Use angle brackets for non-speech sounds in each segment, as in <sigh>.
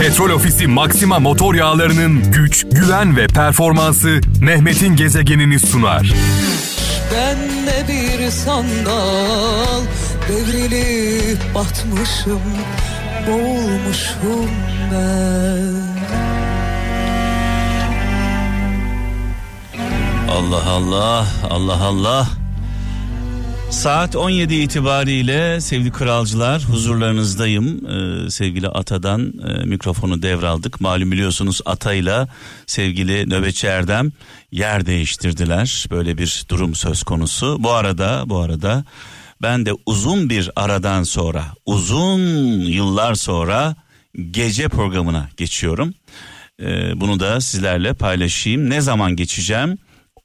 Petrol Ofisi Maxima motor yağlarının güç, güven ve performansı Mehmet'in gezegenini sunar. Ben de bir sandal devrilip batmışım, boğulmuşum ben. Allah Allah, Allah Allah. Saat 17 itibariyle sevgili kralcılar huzurlarınızdayım. Ee, sevgili Ata'dan e, mikrofonu devraldık. Malum biliyorsunuz Ata'yla sevgili Nöbetçi Erdem yer değiştirdiler. Böyle bir durum söz konusu. Bu arada bu arada ben de uzun bir aradan sonra uzun yıllar sonra gece programına geçiyorum. Ee, bunu da sizlerle paylaşayım. Ne zaman geçeceğim?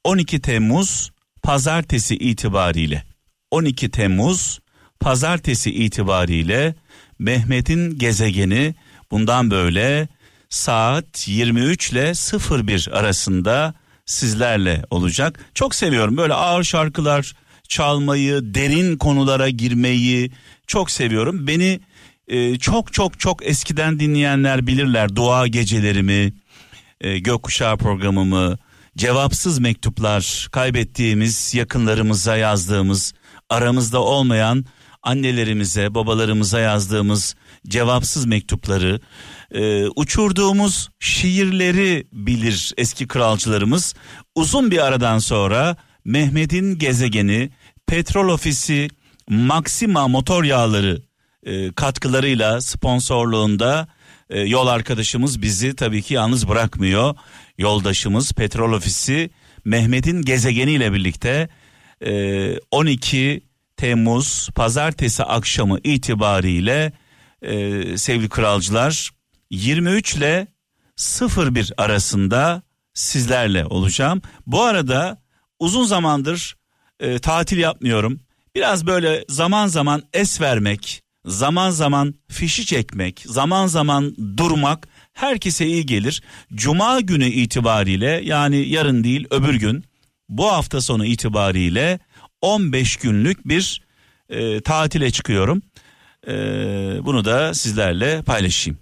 12 Temmuz pazartesi itibariyle 12 Temmuz pazartesi itibariyle Mehmet'in gezegeni bundan böyle saat 23 ile 01 arasında sizlerle olacak. Çok seviyorum böyle ağır şarkılar çalmayı, derin konulara girmeyi çok seviyorum. Beni e, çok çok çok eskiden dinleyenler bilirler dua gecelerimi, e, gökkuşağı programımı, cevapsız mektuplar, kaybettiğimiz yakınlarımıza yazdığımız, aramızda olmayan annelerimize, babalarımıza yazdığımız cevapsız mektupları, e, uçurduğumuz şiirleri bilir eski kralcılarımız. Uzun bir aradan sonra Mehmet'in gezegeni, petrol ofisi, Maxima motor yağları e, katkılarıyla sponsorluğunda e, yol arkadaşımız bizi tabii ki yalnız bırakmıyor. Yoldaşımız petrol ofisi Mehmet'in gezegeniyle birlikte e, 12 Temmuz pazartesi akşamı itibariyle e, sevgili kralcılar 23 ile 01 arasında sizlerle olacağım. Bu arada uzun zamandır e, tatil yapmıyorum. Biraz böyle zaman zaman es vermek, zaman zaman fişi çekmek, zaman zaman durmak herkese iyi gelir. Cuma günü itibariyle yani yarın değil öbür gün bu hafta sonu itibariyle 15 günlük bir e, tatile çıkıyorum. E, bunu da sizlerle paylaşayım.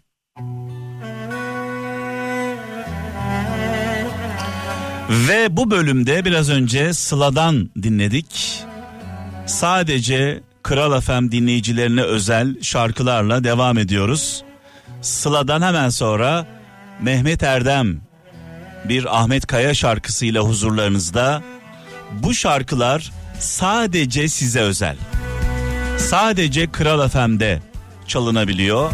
Ve bu bölümde biraz önce Sıla'dan dinledik. Sadece Kral FM dinleyicilerine özel şarkılarla devam ediyoruz. Sıla'dan hemen sonra Mehmet Erdem bir Ahmet Kaya şarkısıyla huzurlarınızda. Bu şarkılar sadece size özel. Sadece Kral FM'de çalınabiliyor.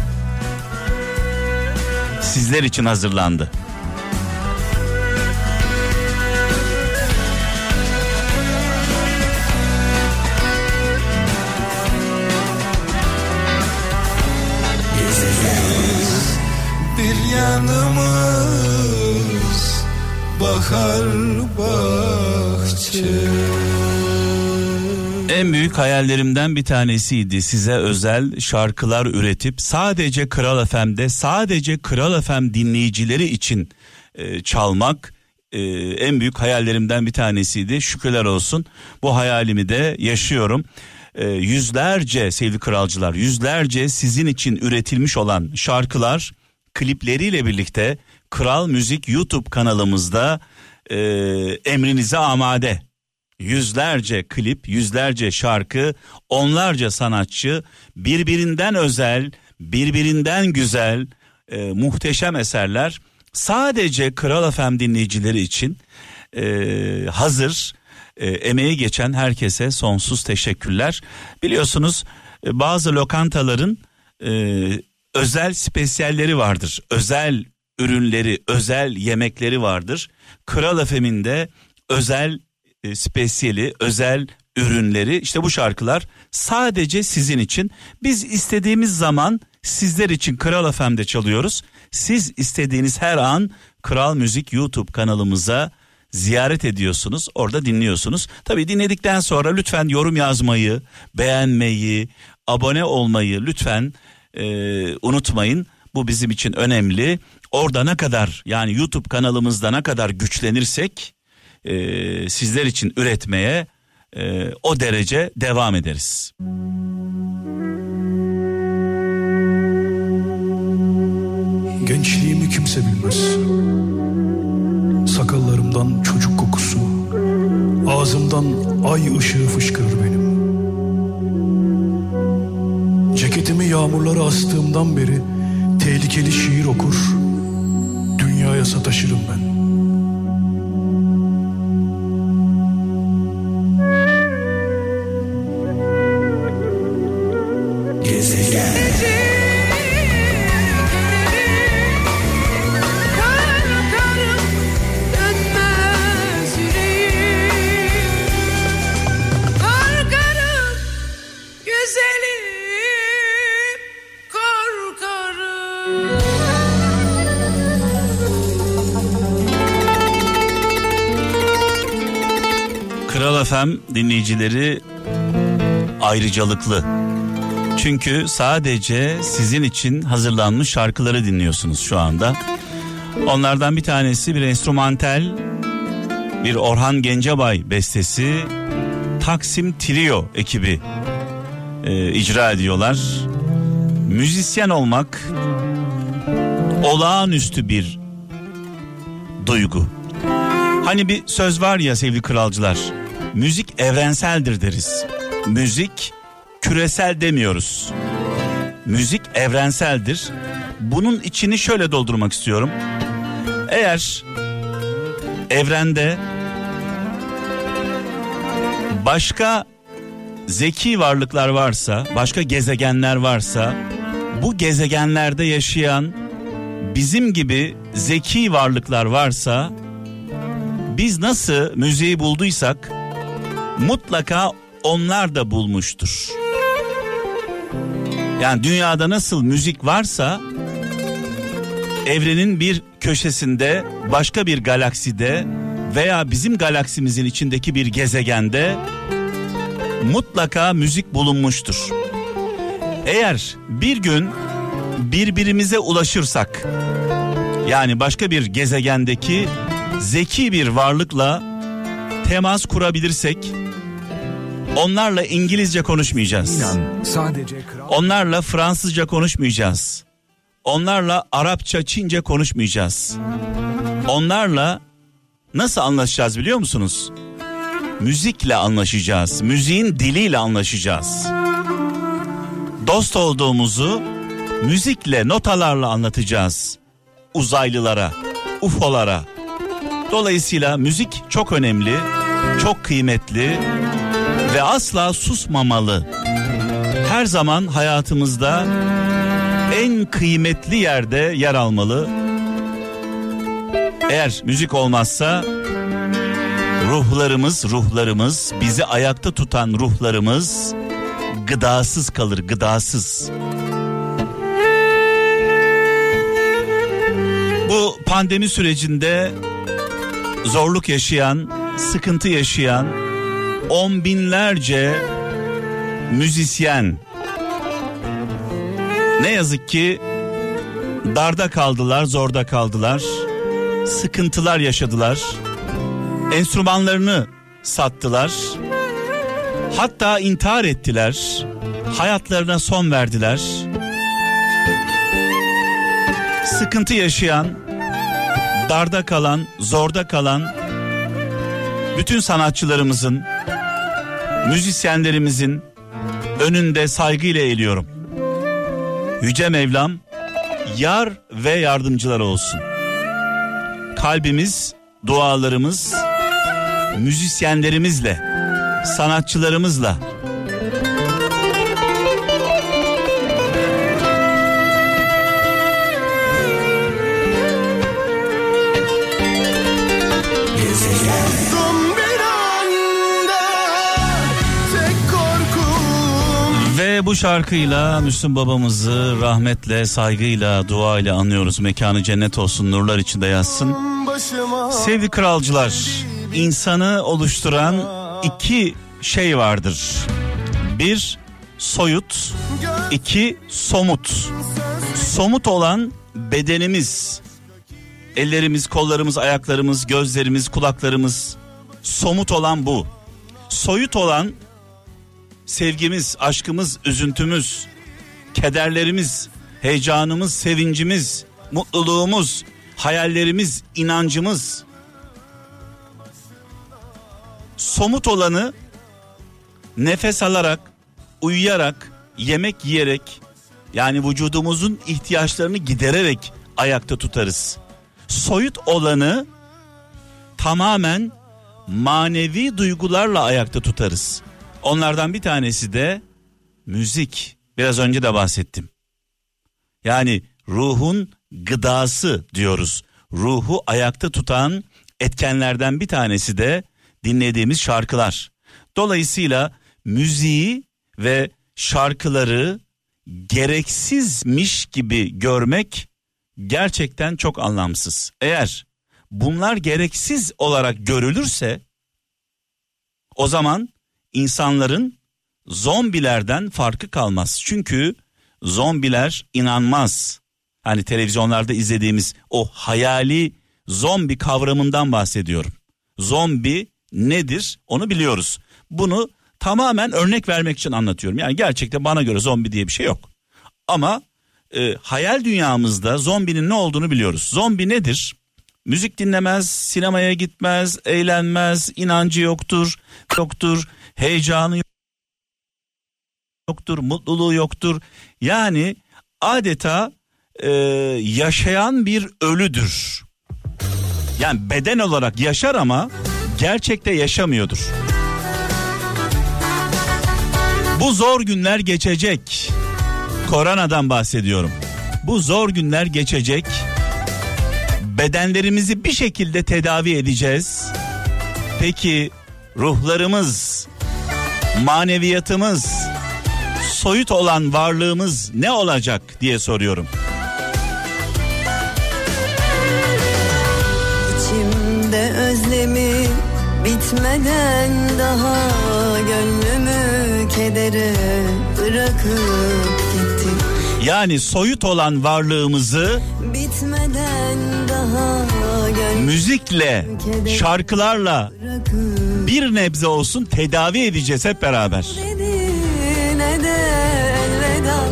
Sizler için hazırlandı. bir yanımız bahar bahçe. En büyük hayallerimden bir tanesiydi size özel şarkılar üretip sadece Kral FM'de sadece Kral FM dinleyicileri için e, çalmak e, en büyük hayallerimden bir tanesiydi. Şükürler olsun bu hayalimi de yaşıyorum. E, yüzlerce sevgili kralcılar yüzlerce sizin için üretilmiş olan şarkılar klipleriyle birlikte Kral Müzik YouTube kanalımızda e, emrinize amade. Yüzlerce klip, yüzlerce şarkı, onlarca sanatçı birbirinden özel, birbirinden güzel, e, muhteşem eserler sadece Kral FM dinleyicileri için e, hazır. E, emeği geçen herkese sonsuz teşekkürler. Biliyorsunuz e, bazı lokantaların e, özel spesiyalleri vardır. Özel ürünleri, özel yemekleri vardır. Kral FM'in de özel e, spesiyeli, özel ürünleri işte bu şarkılar sadece sizin için. Biz istediğimiz zaman sizler için Kral FM'de çalıyoruz. Siz istediğiniz her an Kral Müzik YouTube kanalımıza ziyaret ediyorsunuz. Orada dinliyorsunuz. Tabii dinledikten sonra lütfen yorum yazmayı, beğenmeyi, abone olmayı lütfen e, unutmayın. Bu bizim için önemli. Orada ne kadar yani YouTube kanalımızda ne kadar güçlenirsek e, sizler için üretmeye e, o derece devam ederiz. Gençliğimi kimse bilmez. Sakallarımdan çocuk kokusu, ağzımdan ay ışığı fışkırır benim. Ceketimi yağmurlara astığımdan beri tehlikeli şiir okur, dünyaya sataşırım ben. Dinleyicileri ayrıcalıklı. Çünkü sadece sizin için hazırlanmış şarkıları dinliyorsunuz şu anda. Onlardan bir tanesi bir enstrümantal, bir Orhan Gencebay bestesi, Taksim Trio ekibi e, icra ediyorlar. Müzisyen olmak olağanüstü bir duygu. Hani bir söz var ya sevgili kralcılar. Müzik evrenseldir deriz. Müzik küresel demiyoruz. Müzik evrenseldir. Bunun içini şöyle doldurmak istiyorum. Eğer evrende başka zeki varlıklar varsa, başka gezegenler varsa bu gezegenlerde yaşayan bizim gibi zeki varlıklar varsa biz nasıl müziği bulduysak mutlaka onlar da bulmuştur. Yani dünyada nasıl müzik varsa evrenin bir köşesinde başka bir galakside veya bizim galaksimizin içindeki bir gezegende mutlaka müzik bulunmuştur. Eğer bir gün birbirimize ulaşırsak yani başka bir gezegendeki zeki bir varlıkla temas kurabilirsek onlarla İngilizce konuşmayacağız. sadece kral Onlarla Fransızca konuşmayacağız. Onlarla Arapça, Çince konuşmayacağız. Onlarla nasıl anlaşacağız biliyor musunuz? Müzikle anlaşacağız. Müziğin diliyle anlaşacağız. Dost olduğumuzu müzikle, notalarla anlatacağız. Uzaylılara, UFO'lara. Dolayısıyla müzik çok önemli, çok kıymetli ve asla susmamalı. Her zaman hayatımızda en kıymetli yerde yer almalı. Eğer müzik olmazsa ruhlarımız, ruhlarımız, bizi ayakta tutan ruhlarımız gıdasız kalır, gıdasız. Bu pandemi sürecinde zorluk yaşayan, sıkıntı yaşayan on binlerce müzisyen ne yazık ki darda kaldılar, zorda kaldılar. Sıkıntılar yaşadılar. Enstrümanlarını sattılar. Hatta intihar ettiler. Hayatlarına son verdiler. Sıkıntı yaşayan, darda kalan, zorda kalan bütün sanatçılarımızın, müzisyenlerimizin önünde saygıyla eğiliyorum. Yüce Mevlam yar ve yardımcılar olsun. Kalbimiz, dualarımız müzisyenlerimizle, sanatçılarımızla şarkıyla Müslüm babamızı rahmetle, saygıyla, duayla anıyoruz. Mekanı cennet olsun, nurlar içinde yatsın. Sevgili kralcılar, insanı oluşturan iki şey vardır. Bir, soyut. iki somut. Somut olan bedenimiz. Ellerimiz, kollarımız, ayaklarımız, gözlerimiz, kulaklarımız. Somut olan bu. Soyut olan sevgimiz, aşkımız, üzüntümüz, kederlerimiz, heyecanımız, sevincimiz, mutluluğumuz, hayallerimiz, inancımız. Somut olanı nefes alarak, uyuyarak, yemek yiyerek yani vücudumuzun ihtiyaçlarını gidererek ayakta tutarız. Soyut olanı tamamen manevi duygularla ayakta tutarız. Onlardan bir tanesi de müzik. Biraz önce de bahsettim. Yani ruhun gıdası diyoruz. Ruhu ayakta tutan etkenlerden bir tanesi de dinlediğimiz şarkılar. Dolayısıyla müziği ve şarkıları gereksizmiş gibi görmek gerçekten çok anlamsız. Eğer bunlar gereksiz olarak görülürse o zaman insanların zombilerden farkı kalmaz. Çünkü zombiler inanmaz. Hani televizyonlarda izlediğimiz o hayali zombi kavramından bahsediyorum. Zombi nedir onu biliyoruz. Bunu tamamen örnek vermek için anlatıyorum. Yani gerçekten bana göre zombi diye bir şey yok. Ama e, hayal dünyamızda zombinin ne olduğunu biliyoruz. Zombi nedir? Müzik dinlemez, sinemaya gitmez, eğlenmez, inancı yoktur, yoktur, heyecanı yoktur, mutluluğu yoktur. Yani adeta e, yaşayan bir ölüdür. Yani beden olarak yaşar ama gerçekte yaşamıyordur. Bu zor günler geçecek. Koronadan bahsediyorum. Bu zor günler geçecek. Bedenlerimizi bir şekilde tedavi edeceğiz. Peki ruhlarımız, maneviyatımız, soyut olan varlığımız ne olacak diye soruyorum. İçimde özlemi bitmeden daha gönlümü kedere bırakıp gittim. Yani soyut olan varlığımızı Bitmeden daha müzikle, şarkılarla bir nebze olsun tedavi edeceğiz hep beraber. elveda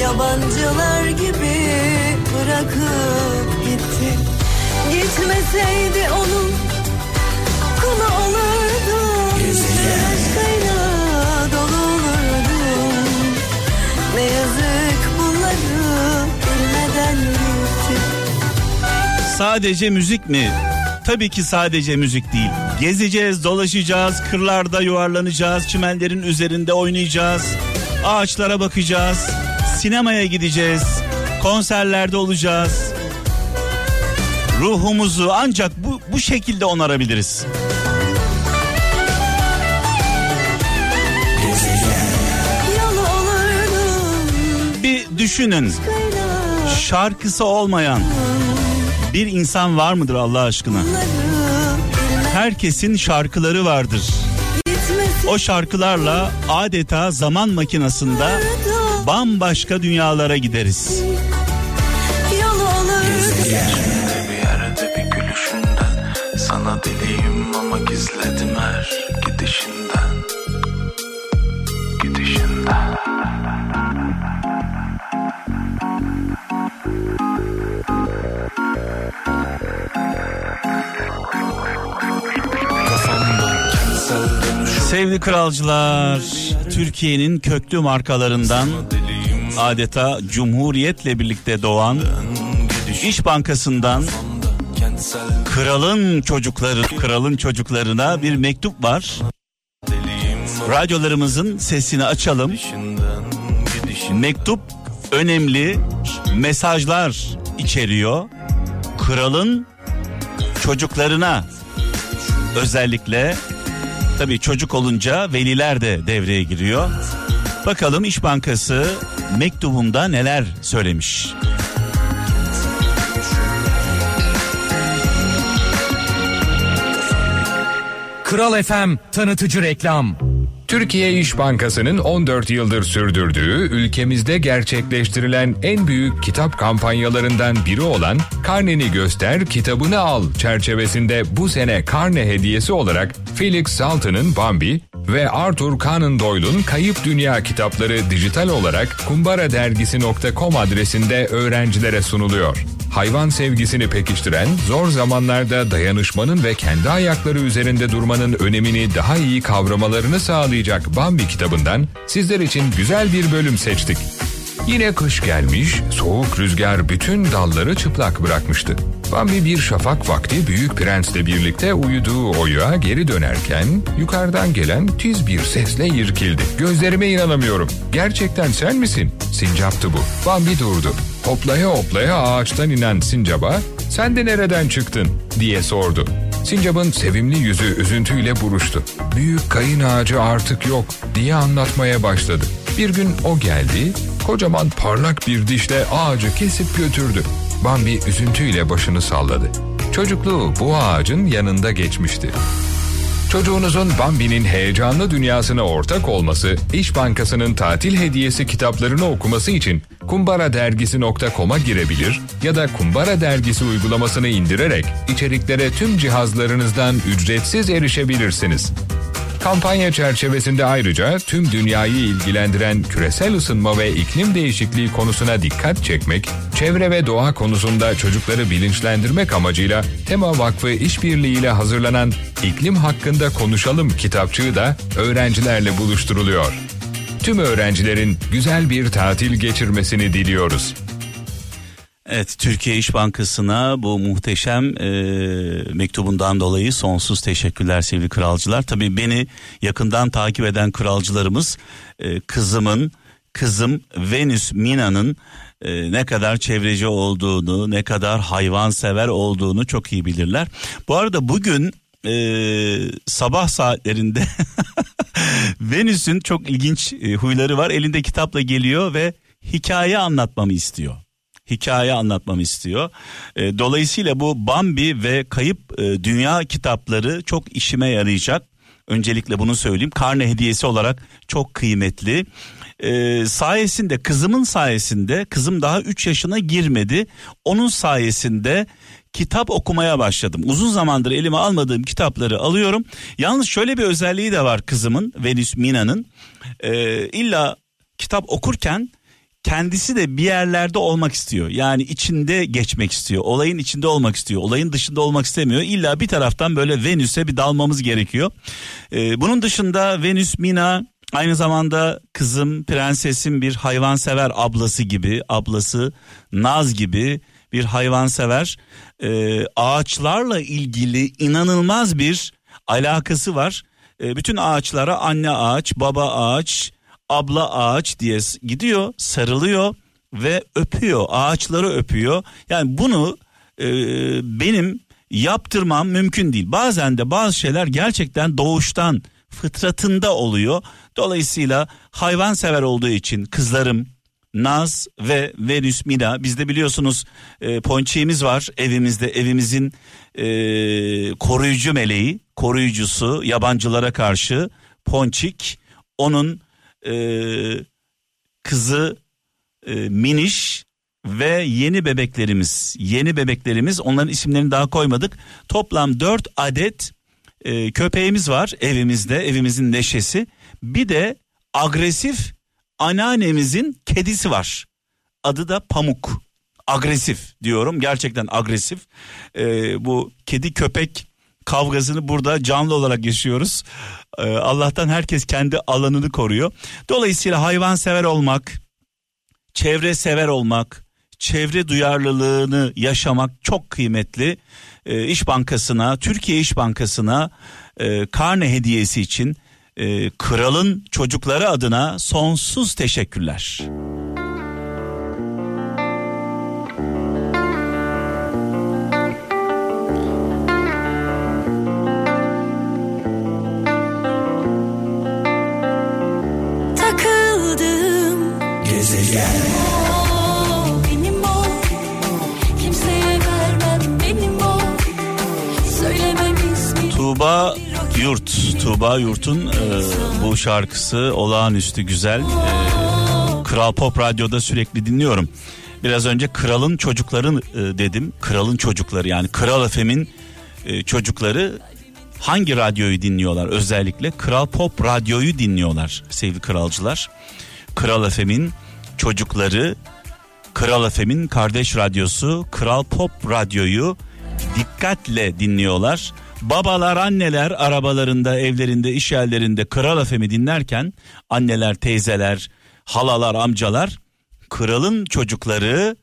yabancılar gibi bırakıp gitti. Gitmeseydi onun kulu olurdum. Aşkıyla dolu olurdum. Ne yazık bunları bilmeden gitti. Sadece müzik mi? Tabii ki sadece müzik değil. Gezeceğiz, dolaşacağız, kırlarda yuvarlanacağız, çimenlerin üzerinde oynayacağız. Ağaçlara bakacağız, sinemaya gideceğiz, konserlerde olacağız. Ruhumuzu ancak bu, bu şekilde onarabiliriz. Bir düşünün şarkısı olmayan bir insan var mıdır Allah aşkına? Herkesin şarkıları vardır. O şarkılarla adeta zaman makinasında bambaşka dünyalara gideriz. Yolu olurdum. Bir yerde bir gülüşünden Sana deliyim ama gizledim Sevgili kralcılar, Türkiye'nin köklü markalarından adeta Cumhuriyet'le birlikte doğan İş Bankası'ndan kralın çocukları, kralın çocuklarına bir mektup var. Radyolarımızın sesini açalım. Mektup önemli mesajlar içeriyor. Kralın çocuklarına özellikle tabii çocuk olunca veliler de devreye giriyor. Bakalım İş Bankası mektubunda neler söylemiş. Kral FM tanıtıcı reklam. Türkiye İş Bankası'nın 14 yıldır sürdürdüğü ülkemizde gerçekleştirilen en büyük kitap kampanyalarından biri olan Karneni Göster Kitabını Al çerçevesinde bu sene karne hediyesi olarak Felix Saltı'nın Bambi ve Arthur Conan Doyle'un Kayıp Dünya kitapları dijital olarak kumbaradergisi.com adresinde öğrencilere sunuluyor. Hayvan sevgisini pekiştiren, zor zamanlarda dayanışmanın ve kendi ayakları üzerinde durmanın önemini daha iyi kavramalarını sağlayacak Bambi kitabından sizler için güzel bir bölüm seçtik. Yine kış gelmiş, soğuk rüzgar bütün dalları çıplak bırakmıştı. Bambi bir şafak vakti Büyük Prens'le birlikte uyuduğu oya geri dönerken yukarıdan gelen tiz bir sesle irkildi. Gözlerime inanamıyorum. Gerçekten sen misin? Sincap'tı bu. Bambi durdu. Hoplaya hoplaya ağaçtan inen Sincap'a sen de nereden çıktın diye sordu. Sincap'ın sevimli yüzü üzüntüyle buruştu. Büyük kayın ağacı artık yok diye anlatmaya başladı. Bir gün o geldi, kocaman parlak bir dişle ağacı kesip götürdü. Bambi üzüntüyle başını salladı. Çocukluğu bu ağacın yanında geçmişti. Çocuğunuzun Bambi'nin heyecanlı dünyasına ortak olması, İş Bankası'nın tatil hediyesi kitaplarını okuması için kumbaradergisi.com'a girebilir ya da Kumbara Dergisi uygulamasını indirerek içeriklere tüm cihazlarınızdan ücretsiz erişebilirsiniz. Kampanya çerçevesinde ayrıca tüm dünyayı ilgilendiren küresel ısınma ve iklim değişikliği konusuna dikkat çekmek, çevre ve doğa konusunda çocukları bilinçlendirmek amacıyla Tema Vakfı işbirliğiyle hazırlanan İklim Hakkında Konuşalım kitapçığı da öğrencilerle buluşturuluyor. Tüm öğrencilerin güzel bir tatil geçirmesini diliyoruz. Evet Türkiye İş Bankası'na bu muhteşem e, mektubundan dolayı sonsuz teşekkürler sevgili kralcılar. Tabii beni yakından takip eden kralcılarımız e, kızımın kızım Venüs Mina'nın e, ne kadar çevreci olduğunu ne kadar hayvansever olduğunu çok iyi bilirler. Bu arada bugün e, sabah saatlerinde <laughs> Venüs'ün çok ilginç e, huyları var. Elinde kitapla geliyor ve hikaye anlatmamı istiyor hikaye anlatmamı istiyor. E, dolayısıyla bu Bambi ve Kayıp e, Dünya kitapları çok işime yarayacak. Öncelikle bunu söyleyeyim. Karne hediyesi olarak çok kıymetli. E, sayesinde kızımın sayesinde kızım daha 3 yaşına girmedi. Onun sayesinde kitap okumaya başladım. Uzun zamandır elime almadığım kitapları alıyorum. Yalnız şöyle bir özelliği de var kızımın Venüs Mina'nın. E, illa kitap okurken kendisi de bir yerlerde olmak istiyor. Yani içinde geçmek istiyor. Olayın içinde olmak istiyor. Olayın dışında olmak istemiyor. İlla bir taraftan böyle Venüs'e bir dalmamız gerekiyor. Ee, bunun dışında Venüs Mina aynı zamanda kızım prensesin bir hayvansever ablası gibi. Ablası Naz gibi bir hayvansever. Ee, ağaçlarla ilgili inanılmaz bir alakası var. Ee, bütün ağaçlara anne ağaç, baba ağaç, abla ağaç diye gidiyor sarılıyor ve öpüyor ağaçları öpüyor. Yani bunu e, benim yaptırmam mümkün değil. Bazen de bazı şeyler gerçekten doğuştan fıtratında oluyor. Dolayısıyla hayvan sever olduğu için kızlarım Naz ve Venüs Mina bizde biliyorsunuz e, ponçiğimiz var evimizde. Evimizin e, koruyucu meleği koruyucusu yabancılara karşı ponçik. Onun e, kızı e, Miniş ve yeni bebeklerimiz yeni bebeklerimiz onların isimlerini daha koymadık. Toplam 4 adet e, köpeğimiz var evimizde evimizin neşesi. Bir de agresif anneannemizin kedisi var. Adı da Pamuk. Agresif diyorum gerçekten agresif. E, bu kedi köpek kavgasını burada canlı olarak yaşıyoruz. Ee, Allah'tan herkes kendi alanını koruyor. Dolayısıyla hayvan sever olmak, çevre sever olmak, çevre duyarlılığını yaşamak çok kıymetli. Ee, İş Bankası'na, Türkiye İş Bankası'na e, karne hediyesi için e, kralın çocukları adına sonsuz teşekkürler. Tuğba e, bu şarkısı olağanüstü güzel. E, Kral Pop Radyo'da sürekli dinliyorum. Biraz önce Kral'ın çocukları e, dedim. Kral'ın çocukları yani Kral FM'in e, çocukları hangi radyoyu dinliyorlar özellikle? Kral Pop Radyo'yu dinliyorlar sevgili kralcılar. Kral FM'in çocukları Kral FM'in kardeş radyosu Kral Pop Radyo'yu dikkatle dinliyorlar. Babalar, anneler arabalarında, evlerinde, iş yerlerinde Kral FM'i dinlerken anneler, teyzeler, halalar, amcalar kralın çocukları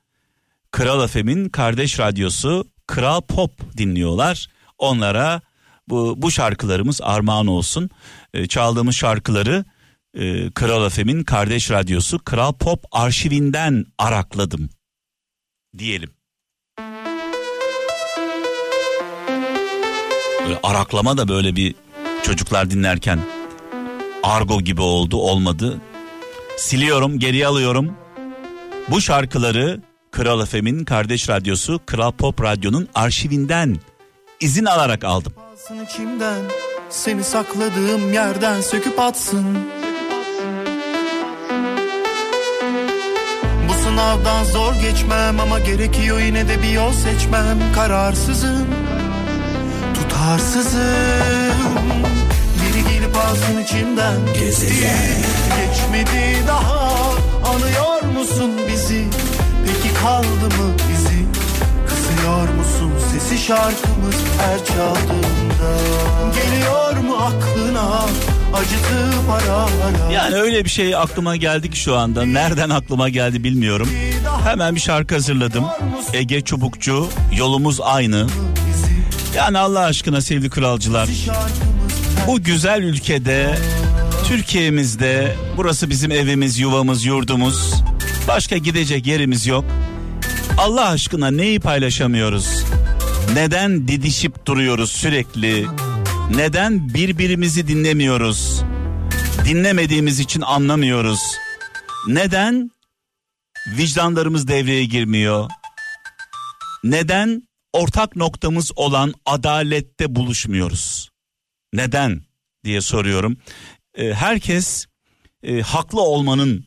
Kral FM'in kardeş radyosu Kral Pop dinliyorlar. Onlara bu, bu şarkılarımız armağan olsun. Ee, çaldığımız şarkıları e, Kral FM'in kardeş radyosu Kral Pop arşivinden arakladım diyelim. Böyle araklama da böyle bir çocuklar dinlerken argo gibi oldu olmadı. Siliyorum geriye alıyorum. Bu şarkıları Kral FM'in kardeş radyosu Kral Pop Radyo'nun arşivinden izin alarak aldım. İçimden seni sakladığım yerden söküp atsın. Bu sınavdan zor geçmem ama gerekiyor yine de bir yol seçmem. Kararsızım, tutarsızım. Biri gelip alsın içimden Gezegen Geçmedi daha anıyor musun bizi Peki kaldı mı bizi Kısıyor musun sesi şarkımız her çaldığında Geliyor mu aklına acıtıp ara ara Yani öyle bir şey aklıma geldi ki şu anda. Nereden aklıma geldi bilmiyorum. Hemen bir şarkı hazırladım. Ege Çubukçu, yolumuz aynı. Yani Allah aşkına sevgili kralcılar. Bu güzel ülkede, Türkiye'mizde, burası bizim evimiz, yuvamız, yurdumuz. Başka gidecek yerimiz yok. Allah aşkına neyi paylaşamıyoruz? Neden didişip duruyoruz sürekli? Neden birbirimizi dinlemiyoruz? Dinlemediğimiz için anlamıyoruz. Neden vicdanlarımız devreye girmiyor? Neden ortak noktamız olan adalette buluşmuyoruz? Neden diye soruyorum. Ee, herkes e, haklı olmanın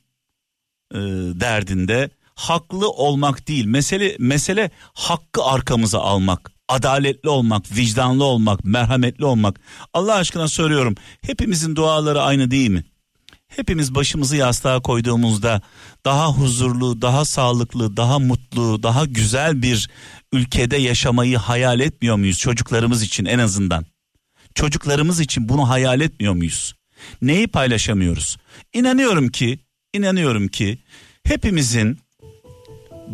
e, derdinde. Haklı olmak değil. Mesele mesele hakkı arkamıza almak, adaletli olmak, vicdanlı olmak, merhametli olmak. Allah aşkına soruyorum. Hepimizin duaları aynı değil mi? Hepimiz başımızı yastığa koyduğumuzda daha huzurlu, daha sağlıklı, daha mutlu, daha güzel bir ülkede yaşamayı hayal etmiyor muyuz çocuklarımız için en azından? Çocuklarımız için bunu hayal etmiyor muyuz? Neyi paylaşamıyoruz? İnanıyorum ki, inanıyorum ki hepimizin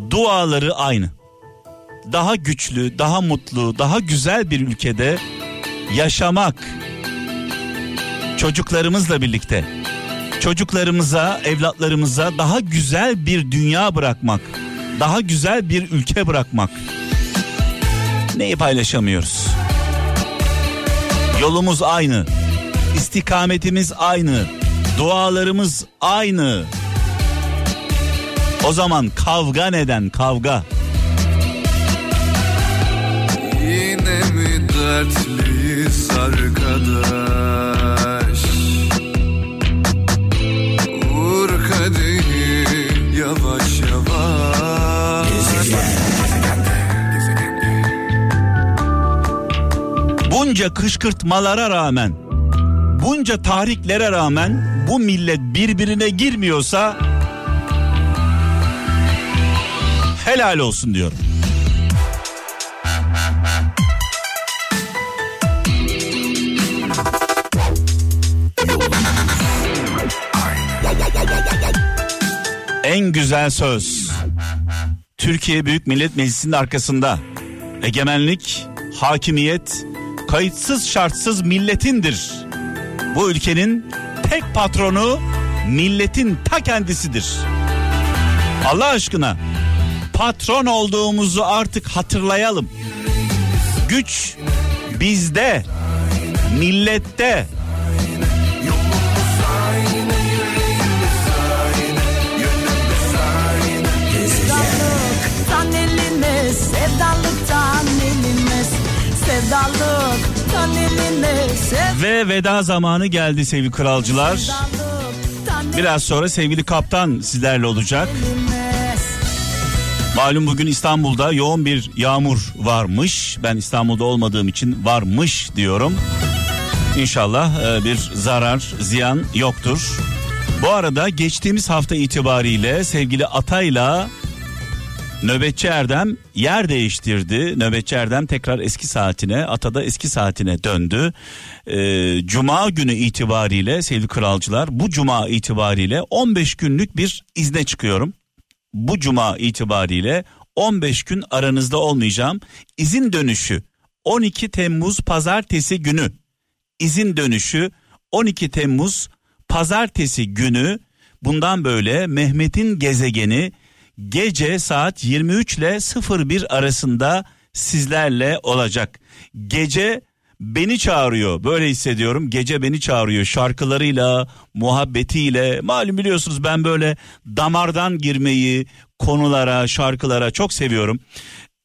duaları aynı. Daha güçlü, daha mutlu, daha güzel bir ülkede yaşamak. Çocuklarımızla birlikte. Çocuklarımıza, evlatlarımıza daha güzel bir dünya bırakmak. Daha güzel bir ülke bırakmak. Neyi paylaşamıyoruz? Yolumuz aynı. İstikametimiz aynı. Dualarımız aynı. O zaman kavga neden kavga? Bunca kışkırtmalara rağmen, bunca tahriklere rağmen bu millet birbirine girmiyorsa helal olsun diyorum. En güzel söz. Türkiye Büyük Millet Meclisi'nin arkasında. Egemenlik, hakimiyet, kayıtsız şartsız milletindir. Bu ülkenin tek patronu milletin ta kendisidir. Allah aşkına patron olduğumuzu artık hatırlayalım. Güç bizde, millette. Sevdalıktan sevdalıktan eline, Ve veda zamanı geldi sevgili kralcılar. Biraz sonra sevgili kaptan sizlerle olacak. Malum bugün İstanbul'da yoğun bir yağmur varmış. Ben İstanbul'da olmadığım için varmış diyorum. İnşallah e, bir zarar, ziyan yoktur. Bu arada geçtiğimiz hafta itibariyle sevgili Atay'la Nöbetçi Erdem yer değiştirdi. Nöbetçi Erdem tekrar eski saatine, Ata'da eski saatine döndü. Ee, Cuma günü itibariyle sevgili kralcılar bu Cuma itibariyle 15 günlük bir izne çıkıyorum. Bu Cuma itibariyle 15 gün aranızda olmayacağım. İzin dönüşü 12 Temmuz pazartesi günü. İzin dönüşü 12 Temmuz pazartesi günü bundan böyle Mehmet'in gezegeni gece saat 23 ile 01 arasında sizlerle olacak. Gece beni çağırıyor. Böyle hissediyorum. Gece beni çağırıyor şarkılarıyla muhabbetiyle. Malum biliyorsunuz ben böyle damardan girmeyi konulara şarkılara çok seviyorum.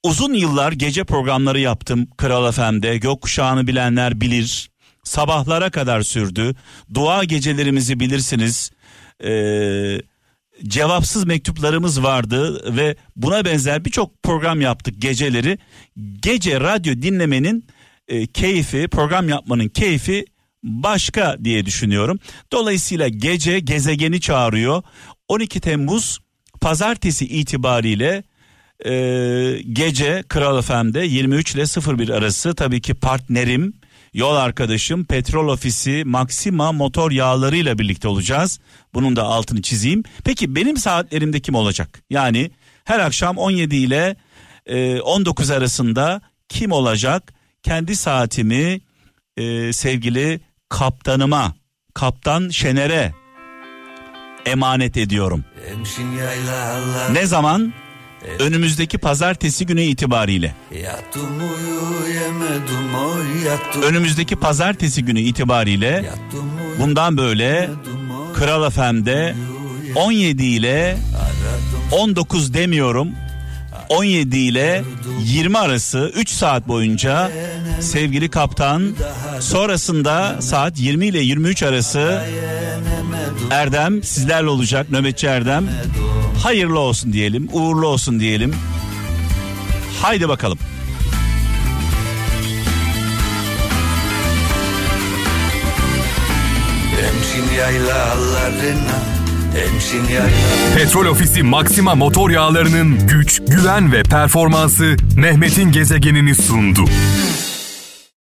Uzun yıllar gece programları yaptım Kral FM'de gökkuşağını bilenler bilir. Sabahlara kadar sürdü. Dua gecelerimizi bilirsiniz. Ee, cevapsız mektuplarımız vardı ve buna benzer birçok program yaptık geceleri. Gece radyo dinlemenin e, keyfi, program yapmanın keyfi başka diye düşünüyorum. Dolayısıyla gece gezegeni çağırıyor. 12 Temmuz pazartesi itibariyle e, gece Kral FM'de 23 ile 01 arası tabii ki partnerim yol arkadaşım petrol ofisi Maxima motor yağlarıyla birlikte olacağız. Bunun da altını çizeyim. Peki benim saatlerimde kim olacak? Yani her akşam 17 ile e, 19 arasında kim olacak? Kendi saatimi e, sevgili kaptanıma, kaptan Şener'e emanet ediyorum. Ne zaman? Önümüzdeki pazartesi günü itibariyle. Önümüzdeki pazartesi günü itibariyle bundan böyle Kral FM'de 17 ile 19 demiyorum. 17 ile 20 arası 3 saat boyunca sevgili kaptan sonrasında saat 20 ile 23 arası Erdem sizlerle olacak nöbetçi Erdem. Hayırlı olsun diyelim uğurlu olsun diyelim. Haydi bakalım. Petrol Ofisi Maxima motor yağlarının güç, güven ve performansı Mehmet'in gezegenini sundu.